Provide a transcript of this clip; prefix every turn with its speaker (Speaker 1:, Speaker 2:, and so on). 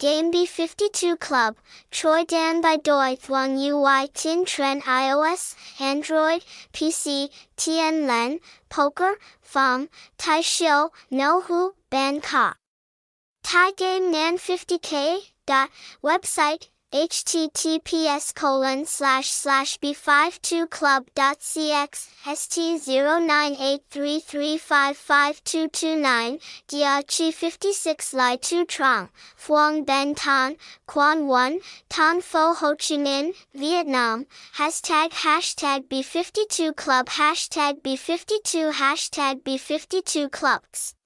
Speaker 1: Game B52 Club, Choi Dan by Doi Thuong Ui Tin Tren iOS, Android, PC, Tien Len, Poker, Fong, Tai Shio, No Hu, Ban Ka. Thai Game Nan 50K, dot, website, https colon slash slash b52club.cx st0983355229 Dia Chi 56 Lai Tu Trong Phuong Ben Tan Quan 1 Tan Pho Ho Chi Minh Vietnam Hashtag Hashtag B52 Club Hashtag B52 Hashtag B52 Clubs